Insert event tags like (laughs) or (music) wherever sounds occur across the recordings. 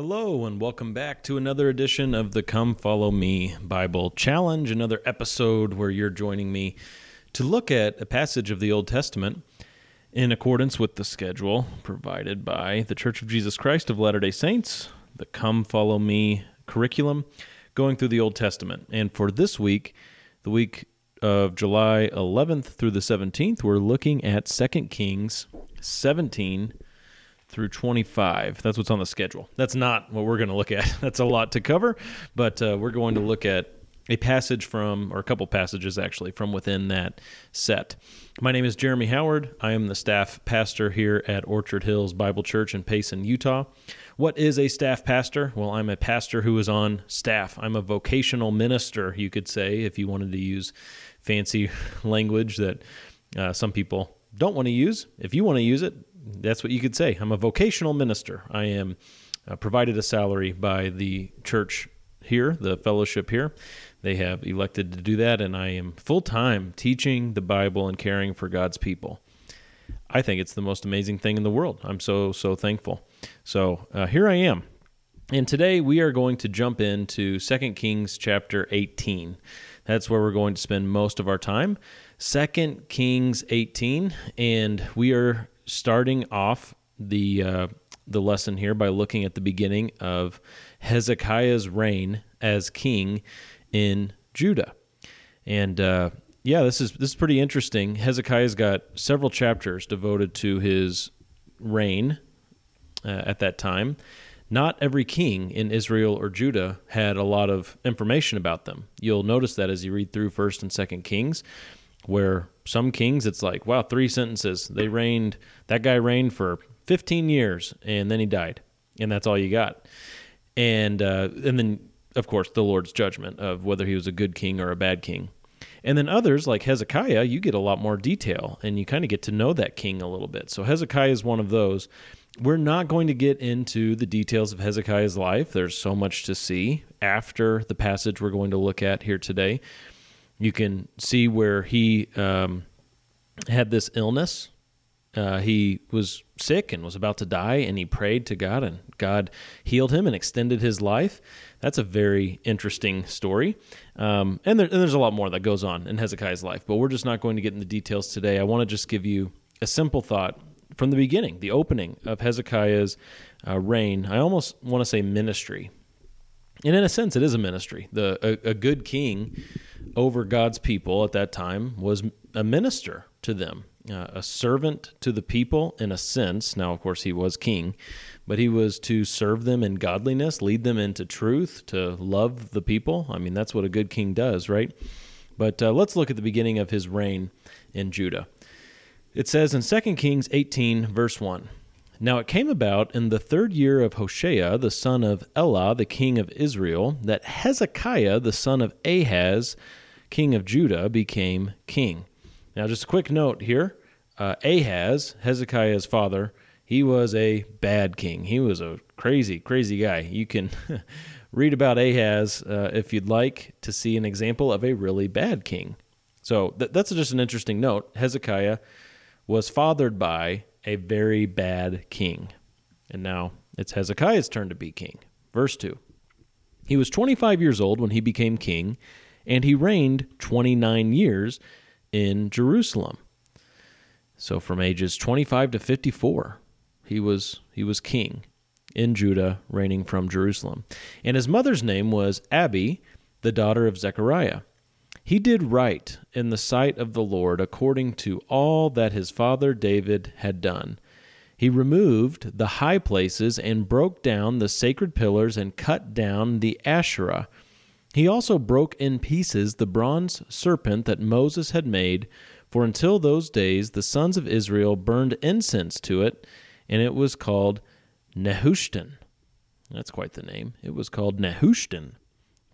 Hello, and welcome back to another edition of the Come Follow Me Bible Challenge, another episode where you're joining me to look at a passage of the Old Testament in accordance with the schedule provided by the Church of Jesus Christ of Latter day Saints, the Come Follow Me curriculum, going through the Old Testament. And for this week, the week of July 11th through the 17th, we're looking at 2 Kings 17 through 25. That's what's on the schedule. That's not what we're going to look at. (laughs) That's a lot to cover, but uh, we're going to look at a passage from, or a couple passages actually, from within that set. My name is Jeremy Howard. I am the staff pastor here at Orchard Hills Bible Church in Payson, Utah. What is a staff pastor? Well, I'm a pastor who is on staff. I'm a vocational minister, you could say, if you wanted to use fancy (laughs) language that uh, some people don't want to use. If you want to use it, that's what you could say. I'm a vocational minister. I am uh, provided a salary by the church here, the fellowship here. They have elected to do that, and I am full time teaching the Bible and caring for God's people. I think it's the most amazing thing in the world. I'm so, so thankful. So uh, here I am. And today we are going to jump into 2 Kings chapter 18. That's where we're going to spend most of our time. 2 Kings 18, and we are starting off the uh, the lesson here by looking at the beginning of Hezekiah's reign as king in Judah, and uh, yeah, this is this is pretty interesting. Hezekiah's got several chapters devoted to his reign uh, at that time. Not every king in Israel or Judah had a lot of information about them. You'll notice that as you read through First and Second Kings, where some kings it's like wow three sentences. They reigned that guy reigned for 15 years and then he died and that's all you got. And uh, and then of course the lord's judgment of whether he was a good king or a bad king. And then others like hezekiah you get a lot more detail and you kind of get to know that king a little bit. So hezekiah is one of those. We're not going to get into the details of hezekiah's life. There's so much to see after the passage we're going to look at here today you can see where he um, had this illness. Uh, he was sick and was about to die, and he prayed to God, and God healed him and extended his life. That's a very interesting story. Um, and, there, and there's a lot more that goes on in Hezekiah's life, but we're just not going to get into details today. I want to just give you a simple thought from the beginning, the opening of Hezekiah's uh, reign. I almost want to say ministry. And in a sense, it is a ministry. The, a, a good king over God's people at that time was a minister to them, uh, a servant to the people in a sense. Now, of course, he was king, but he was to serve them in godliness, lead them into truth, to love the people. I mean, that's what a good king does, right? But uh, let's look at the beginning of his reign in Judah. It says in 2 Kings 18, verse 1. Now it came about in the third year of Hoshea, the son of Elah, the king of Israel, that Hezekiah, the son of Ahaz, king of Judah, became king. Now, just a quick note here uh, Ahaz, Hezekiah's father, he was a bad king. He was a crazy, crazy guy. You can (laughs) read about Ahaz uh, if you'd like to see an example of a really bad king. So th- that's just an interesting note. Hezekiah was fathered by a very bad king. And now it's Hezekiah's turn to be king. Verse 2. He was 25 years old when he became king, and he reigned 29 years in Jerusalem. So from ages 25 to 54, he was he was king in Judah, reigning from Jerusalem. And his mother's name was Abi, the daughter of Zechariah. He did right in the sight of the Lord according to all that his father David had done. He removed the high places and broke down the sacred pillars and cut down the Asherah he also broke in pieces the bronze serpent that Moses had made, for until those days the sons of Israel burned incense to it, and it was called Nehushtan. That's quite the name. It was called Nehushtan.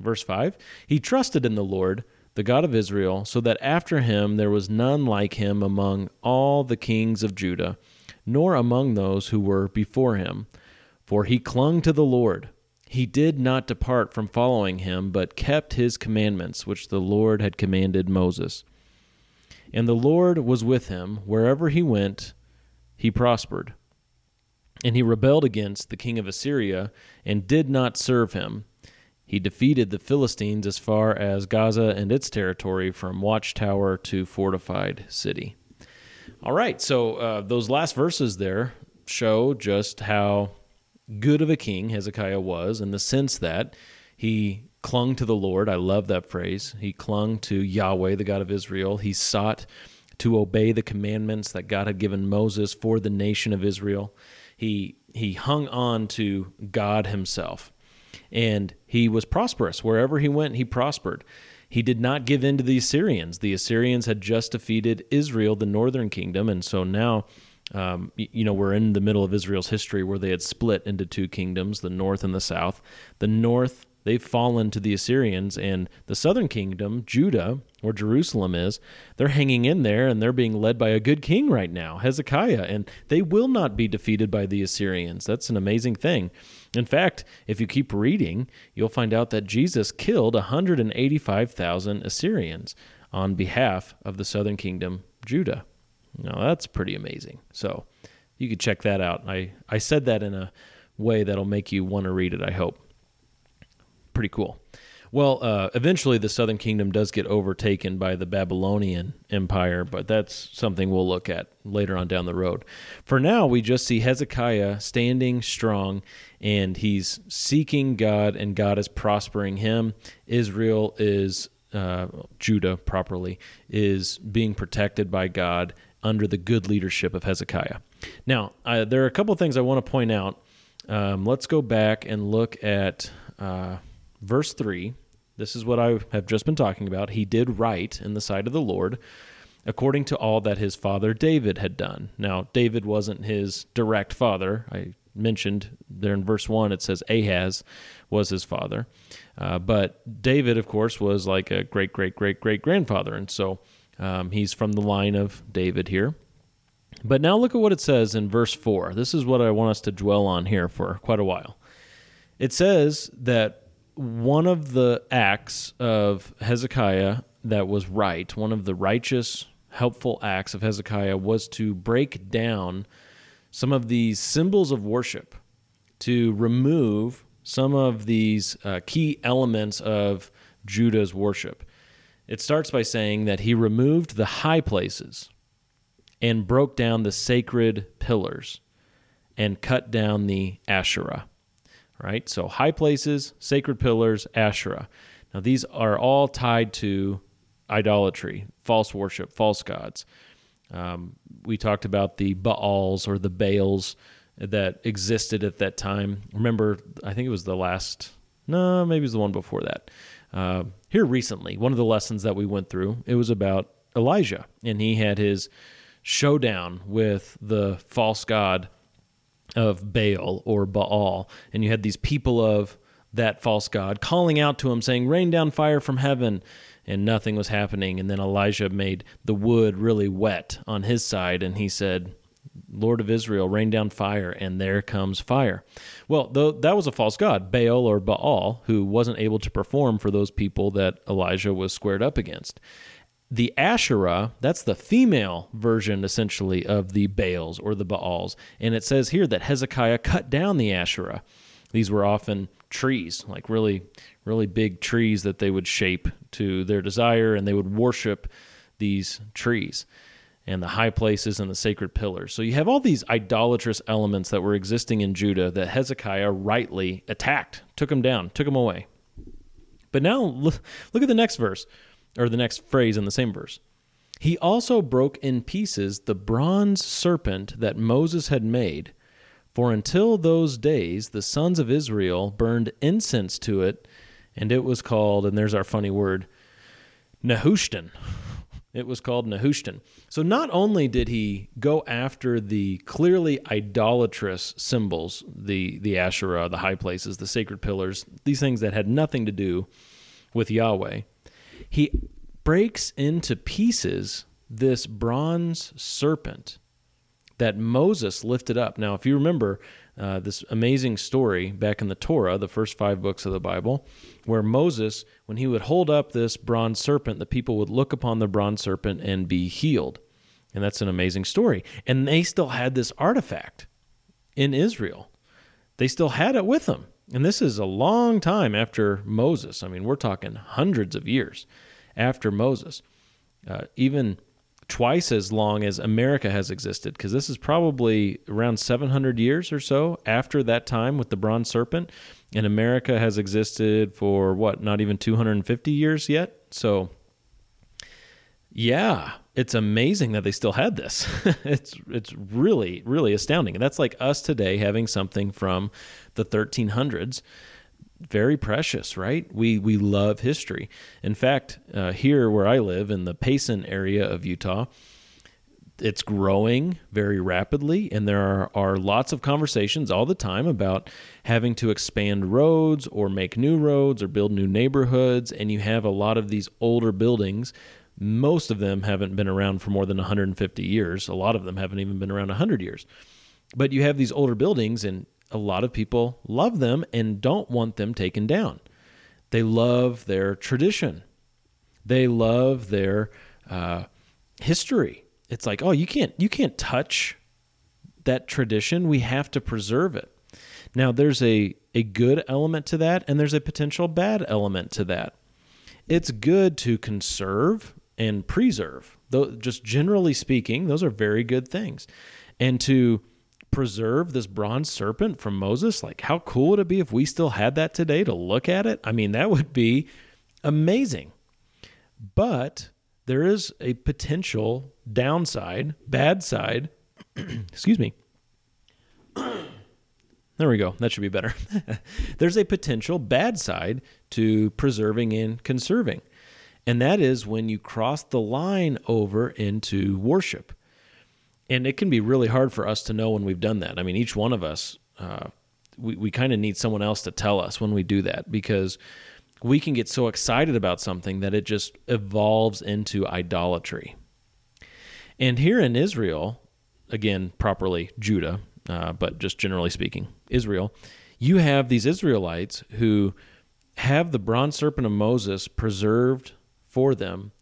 Verse 5 He trusted in the Lord, the God of Israel, so that after him there was none like him among all the kings of Judah, nor among those who were before him. For he clung to the Lord he did not depart from following him, but kept his commandments, which the Lord had commanded Moses. And the Lord was with him. Wherever he went, he prospered. And he rebelled against the king of Assyria and did not serve him. He defeated the Philistines as far as Gaza and its territory from watchtower to fortified city. All right, so uh, those last verses there show just how good of a king Hezekiah was in the sense that he clung to the Lord. I love that phrase. He clung to Yahweh, the God of Israel. He sought to obey the commandments that God had given Moses for the nation of Israel. He he hung on to God himself. And he was prosperous. Wherever he went, he prospered. He did not give in to the Assyrians. The Assyrians had just defeated Israel, the northern kingdom, and so now um, you know, we're in the middle of Israel's history where they had split into two kingdoms, the north and the south. The north they've fallen to the Assyrians, and the southern kingdom, Judah, where Jerusalem is, they're hanging in there and they're being led by a good king right now, Hezekiah, and they will not be defeated by the Assyrians. That's an amazing thing. In fact, if you keep reading, you'll find out that Jesus killed 185,000 Assyrians on behalf of the southern kingdom, Judah. Now, that's pretty amazing. So, you could check that out. I, I said that in a way that'll make you want to read it, I hope pretty cool. Well, uh, eventually the southern kingdom does get overtaken by the Babylonian Empire, but that's something we'll look at later on down the road. For now, we just see Hezekiah standing strong and he's seeking God, and God is prospering him. Israel is, uh, Judah properly, is being protected by God under the good leadership of Hezekiah. Now, uh, there are a couple things I want to point out. Um, let's go back and look at. Uh, verse 3, this is what I have just been talking about. He did right in the sight of the Lord according to all that his father David had done. Now, David wasn't his direct father. I mentioned there in verse 1, it says Ahaz was his father. Uh, but David, of course, was like a great, great, great, great grandfather. And so um, he's from the line of David here. But now look at what it says in verse 4. This is what I want us to dwell on here for quite a while. It says that one of the acts of Hezekiah that was right, one of the righteous, helpful acts of Hezekiah was to break down some of these symbols of worship, to remove some of these uh, key elements of Judah's worship. It starts by saying that he removed the high places and broke down the sacred pillars and cut down the Asherah right? So high places, sacred pillars, Asherah. Now these are all tied to idolatry, false worship, false gods. Um, we talked about the Baals or the Baals that existed at that time. Remember, I think it was the last, no, maybe it was the one before that. Uh, here recently, one of the lessons that we went through, it was about Elijah, and he had his showdown with the false god of Baal or Baal, and you had these people of that false god calling out to him, saying, Rain down fire from heaven. And nothing was happening. And then Elijah made the wood really wet on his side, and he said, Lord of Israel, rain down fire, and there comes fire. Well, though that was a false god, Baal or Baal, who wasn't able to perform for those people that Elijah was squared up against the Asherah, that's the female version essentially of the Baals or the Baals. And it says here that Hezekiah cut down the Asherah. These were often trees, like really, really big trees that they would shape to their desire, and they would worship these trees and the high places and the sacred pillars. So you have all these idolatrous elements that were existing in Judah that Hezekiah rightly attacked, took them down, took them away. But now look, look at the next verse or the next phrase in the same verse. He also broke in pieces the bronze serpent that Moses had made, for until those days the sons of Israel burned incense to it, and it was called, and there's our funny word, Nehushtan. (laughs) It was called Nehushtan. So not only did he go after the clearly idolatrous symbols, the the Asherah, the high places, the sacred pillars, these things that had nothing to do with Yahweh, he breaks into pieces this bronze serpent that Moses lifted up. Now, if you remember uh, this amazing story back in the Torah, the first five books of the Bible, where Moses, when he would hold up this bronze serpent, the people would look upon the bronze serpent and be healed. And that's an amazing story. And they still had this artifact. in Israel. They still had it with them. And this is a long time after Moses. I mean, we're talking hundreds of years after Moses. Uh, even twice as long as America has existed, because this is probably around 700 years or so after that time with the bronze serpent. And America has existed for what, not even 250 years yet? So, yeah, it's amazing that they still had this. (laughs) it's it's really really astounding. And that's like us today having something from the 1300s very precious, right? We we love history. In fact, uh, here where I live in the Payson area of Utah, it's growing very rapidly, and there are, are lots of conversations all the time about having to expand roads or make new roads or build new neighborhoods. And you have a lot of these older buildings. Most of them haven't been around for more than 150 years. A lot of them haven't even been around 100 years. But you have these older buildings, and a lot of people love them and don't want them taken down. They love their tradition. They love their uh, history. It's like, oh, you can't you can't touch that tradition. We have to preserve it. Now, there's a a good element to that, and there's a potential bad element to that. It's good to conserve and preserve. Though, just generally speaking, those are very good things, and to preserve this bronze serpent from Moses? Like, how cool would it be if we still had that today to look at it? I mean, that would be amazing. But there is a potential downside, bad side. (clears throat) Excuse me. (clears throat) There we go. That should be better. (laughs) There's a potential bad side to preserving and conserving. And that is when you cross the line over into worship and it can be really hard for us to know when we've done that. I mean, each one of us, uh, we, we kind of need someone else to tell us when we do that because we can get so excited about something that it just evolves into idolatry. And here in Israel, again, properly Judah, uh, but just generally speaking, Israel, you have these Israelites who have the bronze serpent of Moses preserved for them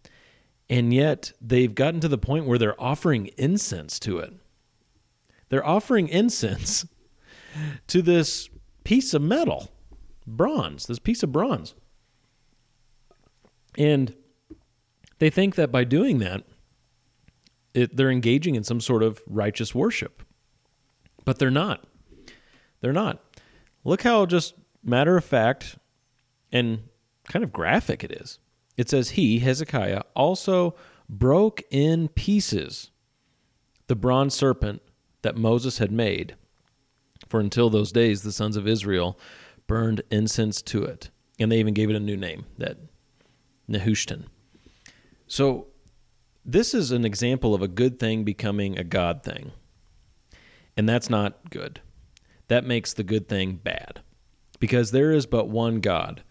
and yet they've gotten to the point where they're offering incense to it. They're offering incense (laughs) to this piece of metal, bronze, this piece of bronze. And they think that by doing that, it, they're engaging in some sort of righteous worship. But they're not. They're not. Look how just matter of fact and kind of graphic it is it says, He, Hezekiah, also broke in pieces the bronze serpent that Moses had made. For until those days, the sons of Israel burned incense to it. And they even gave it a new name, that Nehushtan. So, this is an example of a good thing becoming a God thing. And that's not good. That makes the good thing bad. Because there is but one God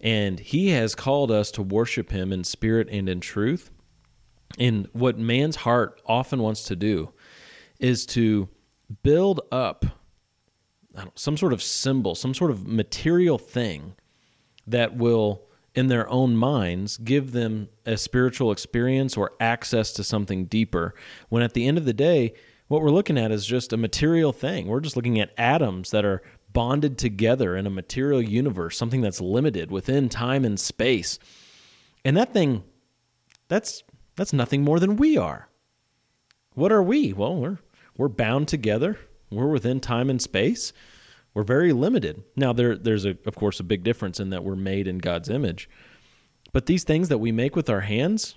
and he has called us to worship him in spirit and in truth. And what man's heart often wants to do is to build up some sort of symbol, some sort of material thing that will, in their own minds, give them a spiritual experience or access to something deeper. When at the end of the day, what we're looking at is just a material thing. We're just looking at atoms that are bonded together in a material universe, something that's limited within time and space. And that thing, that's that's nothing more than we are. What are we? Well, we're we're bound together. We're within time and space. We're very limited. Now there there's a of course a big difference in that we're made in God's image. But these things that we make with our hands,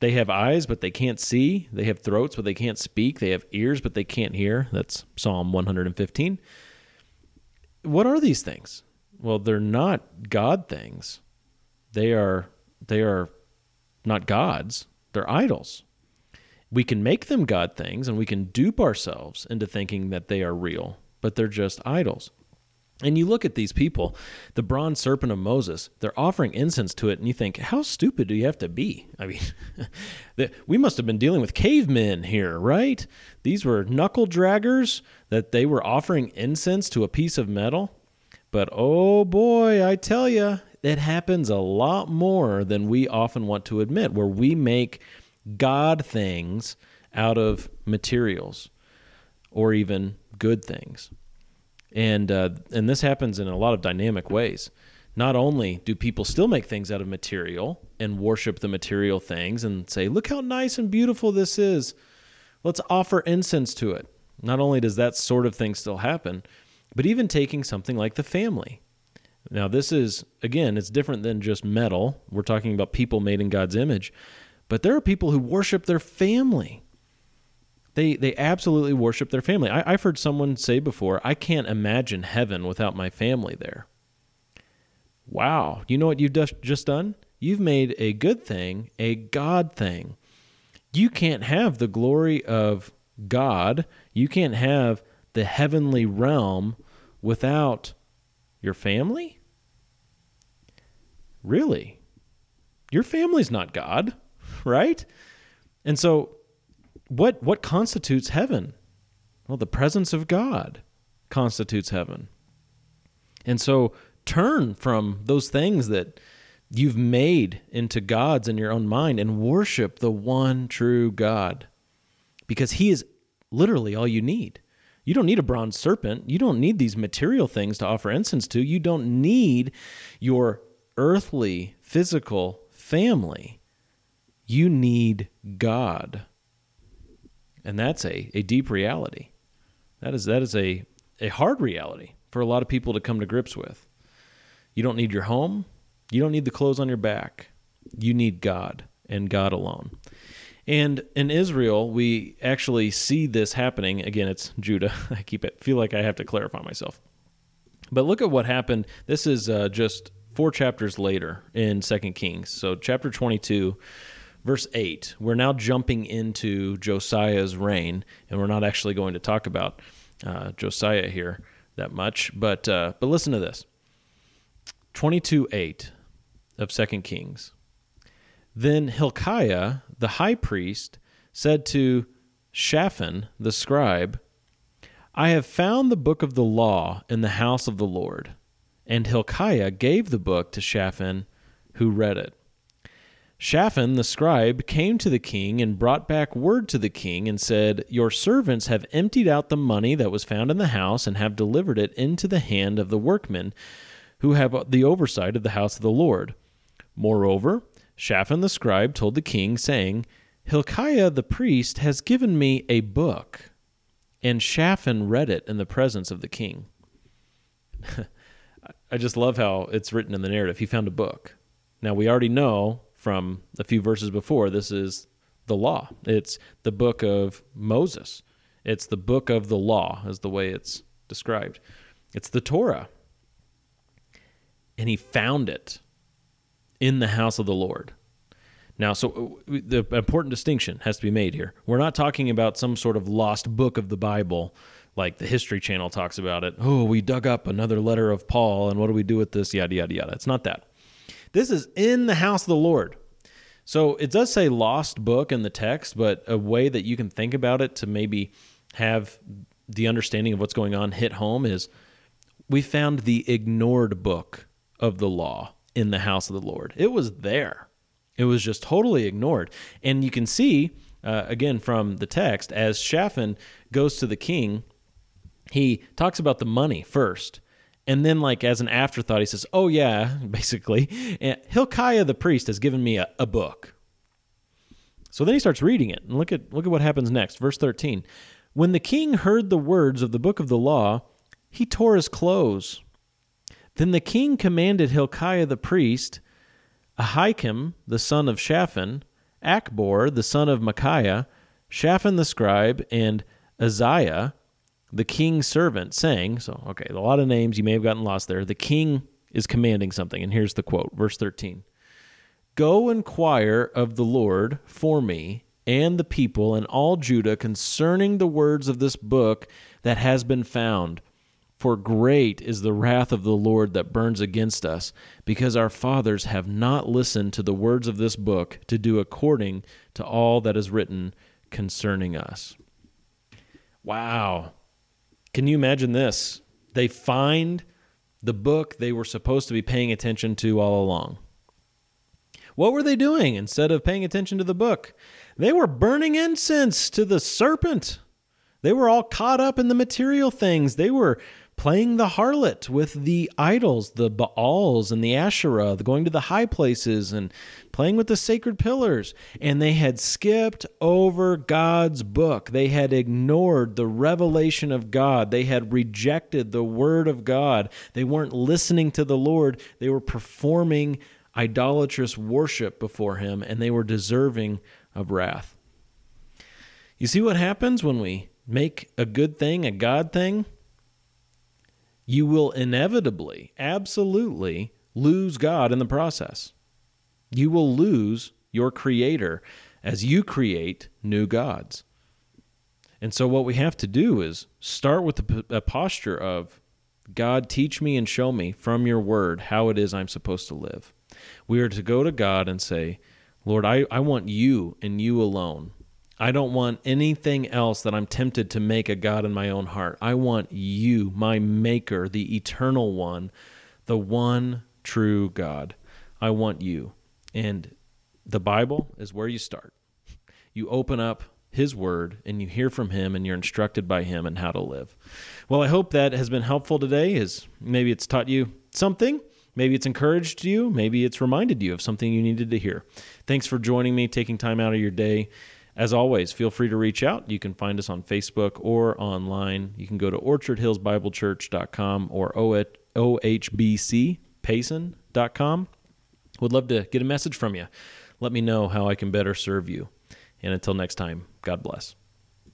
they have eyes but they can't see, they have throats but they can't speak, they have ears but they can't hear. That's Psalm 115 what are these things? Well, they're not God things. They are they are not gods. They're idols. We can make them God things and we can dupe ourselves into thinking that they are real, but they're just idols. And you look at these people, the bronze serpent of Moses, they're offering incense to it, and you think, how stupid do you have to be? I mean, (laughs) we must have been dealing with cavemen here, right? These were knuckle draggers that they were offering incense to a piece of metal. But oh boy, I tell you, it happens a lot more than we often want to admit, where we make God things out of materials or even good things. And uh, and this happens in a lot of dynamic ways. Not only do people still make things out of material and worship the material things and say, "Look how nice and beautiful this is. Let's offer incense to it." Not only does that sort of thing still happen, but even taking something like the family. Now, this is, again, it's different than just metal. We're talking about people made in God's image. But there are people who worship their family. They, they absolutely worship their family. I, I've heard someone say before, I can't imagine heaven without my family there. Wow. You know what you've just done? You've made a good thing a God thing. You can't have the glory of God, you can't have the heavenly realm without your family? Really? Your family's not God, (laughs) right? And so what what constitutes heaven? Well, the presence of God constitutes heaven. And so turn from those things that you've made into gods in your own mind and worship the one true God because he is literally all you need. You don't need a bronze serpent. You don't need these material things to offer incense to. You don't need your earthly, physical family. You need God. And that's a, a deep reality. That is that is a, a hard reality for a lot of people to come to grips with. You don't need your home. You don't need the clothes on your back. You need God and God alone. And in Israel, we actually see this happening. Again, it's Judah. (laughs) I keep it feel like I have to clarify myself. But look at what happened. This is uh, just four chapters later in Second Kings. So chapter 22, verse 8. We're now jumping into Josiah's reign, and we're not actually going to talk about uh, Josiah here that much. But uh, but listen to this. 22 8 of Second Kings. Then Hilkiah, the high priest, said to Shaphan, the scribe, I have found the book of the law in the house of the Lord. And Hilkiah gave the book to Shaphan, who read it. Shaphan the scribe came to the king and brought back word to the king and said, Your servants have emptied out the money that was found in the house and have delivered it into the hand of the workmen who have the oversight of the house of the Lord. Moreover, Shaphan the scribe told the king, saying, Hilkiah the priest has given me a book. And Shaphan read it in the presence of the king. (laughs) I just love how it's written in the narrative. He found a book. Now, we already know from a few verses before this is the law. It's the book of Moses. It's the book of the law, is the way it's described. It's the Torah. And he found it in the house of the Lord. Now, so uh, the important distinction has to be made here. We're not talking about some sort of lost book of the Bible like the History Channel talks about it. Oh, we dug up another letter of Paul, and what do we do with this? Yada, yada, yada. It's not that. This is in the house of the Lord. So it does say lost book in the text, but a way that you can think about it to maybe have the understanding of what's going on hit home is we found the ignored book of the law in the house of the Lord. It was there. It was just totally ignored. And you can see, uh, again, from the text, as Shaphan goes to the king, he talks about the money first. And then, like, as an afterthought, he says, Oh, yeah, (laughs) basically, Hilkiah the priest has given me a, a book. So then he starts reading it. And look at, look at what happens next. Verse 13. When the king heard the words of the book of the law, he tore his clothes. Then the king commanded Hilkiah the priest, Ahikam the son of Shaphan, Achbor the son of Micaiah, Shaphan the scribe, and Uzziah the king's servant, saying, So, okay, a lot of names, you may have gotten lost there. The king is commanding something, and here's the quote, verse 13 Go inquire of the Lord for me and the people and all Judah concerning the words of this book that has been found for great is the wrath of the Lord that burns against us, because our fathers have not listened to the words of this book to do according to all that is written concerning us. Wow. Can you imagine this? They find the book they were supposed to be paying attention to all along. What were they doing instead of paying attention to the book? They were burning incense to the serpent They were all caught up in the material things. They were playing the harlot with the idols, the Baals and the Asherah, the going to the high places and playing with the sacred pillars. And they had skipped over God's book. They had ignored the revelation of God. They had rejected the word of God. They weren't listening to the Lord. They were performing idolatrous worship before Him, and they were deserving of wrath. You see what happens when we make a good thing a God thing? You will inevitably, absolutely lose God in the process. You will lose your creator as you create new gods. And so, what we have to do is start with a, posture of God, teach me and show me from your word how it is I'm supposed to live. We are to go to God and say, Lord, I, I want you and you alone. I don't want anything else that I'm tempted to make a God in my own heart. I want you, my maker, the eternal one, the one true God. I want you. And the Bible is where you start. You open up his word and you hear from him and you're instructed by him and how to live. Well, I hope that has been helpful today is maybe it's taught you something, maybe it's encouraged you, maybe it's reminded you of something you needed to hear. Thanks for joining me, taking time out of your day. As always, feel free to reach out. You can find us on Facebook or online. You can go to orchardhillsbiblechurch.com or ohbcpayson.com. Would love to get a message from you. Let me know how I can better serve you. And until next time, God bless.